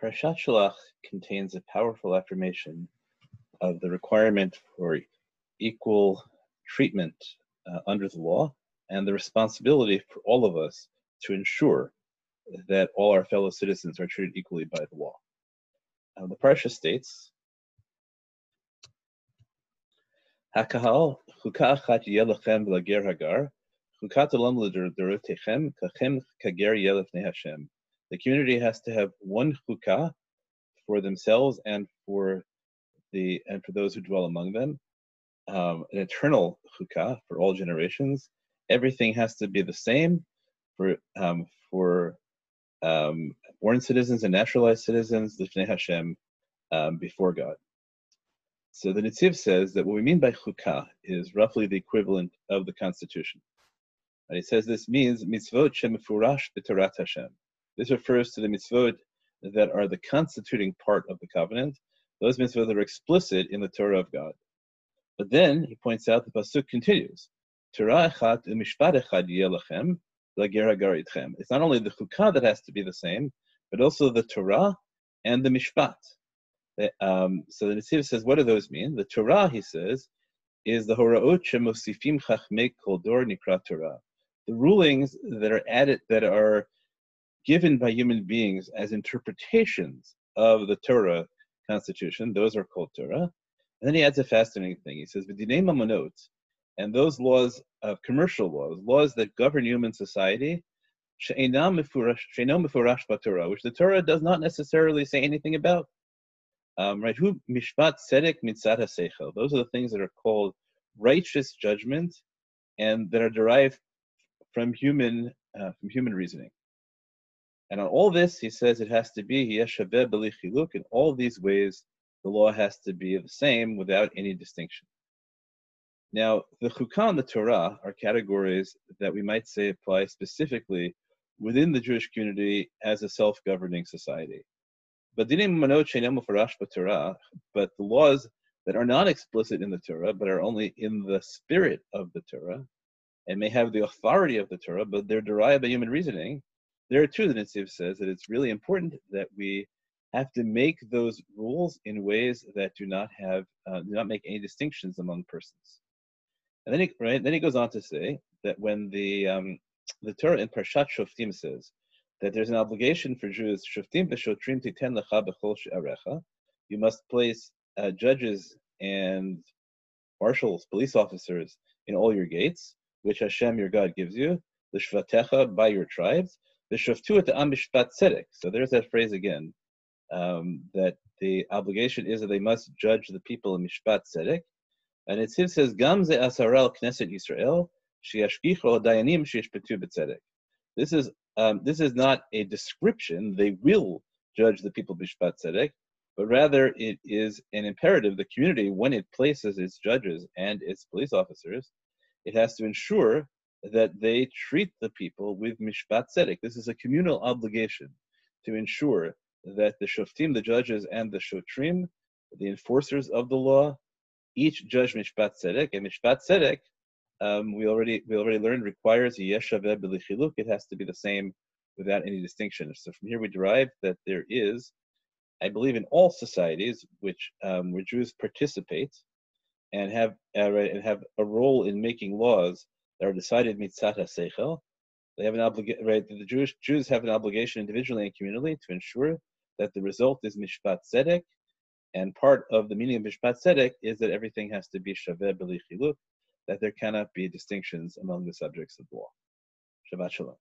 Parashat Shalach contains a powerful affirmation of the requirement for equal treatment uh, under the law and the responsibility for all of us to ensure that all our fellow citizens are treated equally by the law. Uh, the parsha states, Hakahal achat yelachem v'lager hagar, chukat olam kachem kager yelefnei. The community has to have one chukah for themselves and for the and for those who dwell among them, um, an eternal chukah for all generations. Everything has to be the same for um, for um, born citizens and naturalized citizens, l'fnei Hashem, um, before God. So the Nitziv says that what we mean by chukah is roughly the equivalent of the Constitution. And he says this means mitzvot shemifurash b'torat Hashem. This refers to the mitzvot that are the constituting part of the covenant, those mitzvot that are explicit in the Torah of God. But then he points out the pasuk continues, Torah echat u'mishpat echad it's not only the chukah that has to be the same, but also the Torah and the mishpat. Um, so the Nitziv says, what do those mean? The Torah, he says, is the horaot shemosifim chachmei kol dor nikra Torah. The rulings that are added, that are given by human beings as interpretations of the Torah constitution, those are called Torah. And then he adds a fascinating thing. He says, but the "V'dinei mamonot," and those laws of commercial laws, laws that govern human society, which the Torah does not necessarily say anything about. Um, right? Who mishpat tzedek mitzat haseichel. Those are the things that are called righteous judgment, and that are derived from human uh, from human reasoning. And on all this, he says it has to be yeshaveh b'lichiluk. In all these ways, the law has to be the same without any distinction. Now, the Chukah and the Torah are categories that we might say apply specifically within the Jewish community as a self-governing society. But but the laws that are not explicit in the Torah, but are only in the spirit of the Torah, and may have the authority of the Torah, but they're derived by human reasoning, there are two, the Nitziv says that it's really important that we have to make those rules in ways that do not have, uh, do not make any distinctions among persons. And then he, right, then he goes on to say that when the um, the Torah in Parshat Shoftim says that there's an obligation for Jews, Shoftim v'shotrim titen lecha b'chol she'arecha, you must place uh, judges and marshals, police officers in all your gates, which Hashem your God gives you, the shvatecha by your tribes, the shoftu et am tzedek. So there's that phrase again, um, that the obligation is that they must judge the people in mishpat tzedek, and it says, Gam ze Knesset Yisrael, dayanim b'tzedek. This is um, this is not a description. They will judge the people b'shpat tzedek, but rather it is an imperative. The community, when it places its judges and its police officers, it has to ensure that they treat the people with mishpat tzedek. This is a communal obligation to ensure that the shoftim, the judges, and the shotrim, the enforcers of the law, each judge mishpat tzedek, and mishpat tzedek, um, we already we already learned requires yeshaveh b'lichiluk. It has to be the same without any distinction. So from here we derive that there is, I believe, in all societies which um, where Jews participate and have uh, right, and have a role in making laws that are decided mitzat seichel. They have an obligation, right? The Jewish Jews have an obligation individually and communally to ensure that the result is mishpat zedek, and part of the meaning of Mishpat zedek is that everything has to be Shaveh B'li Chiluk, that there cannot be distinctions among the subjects of law. Shabbat Shalom.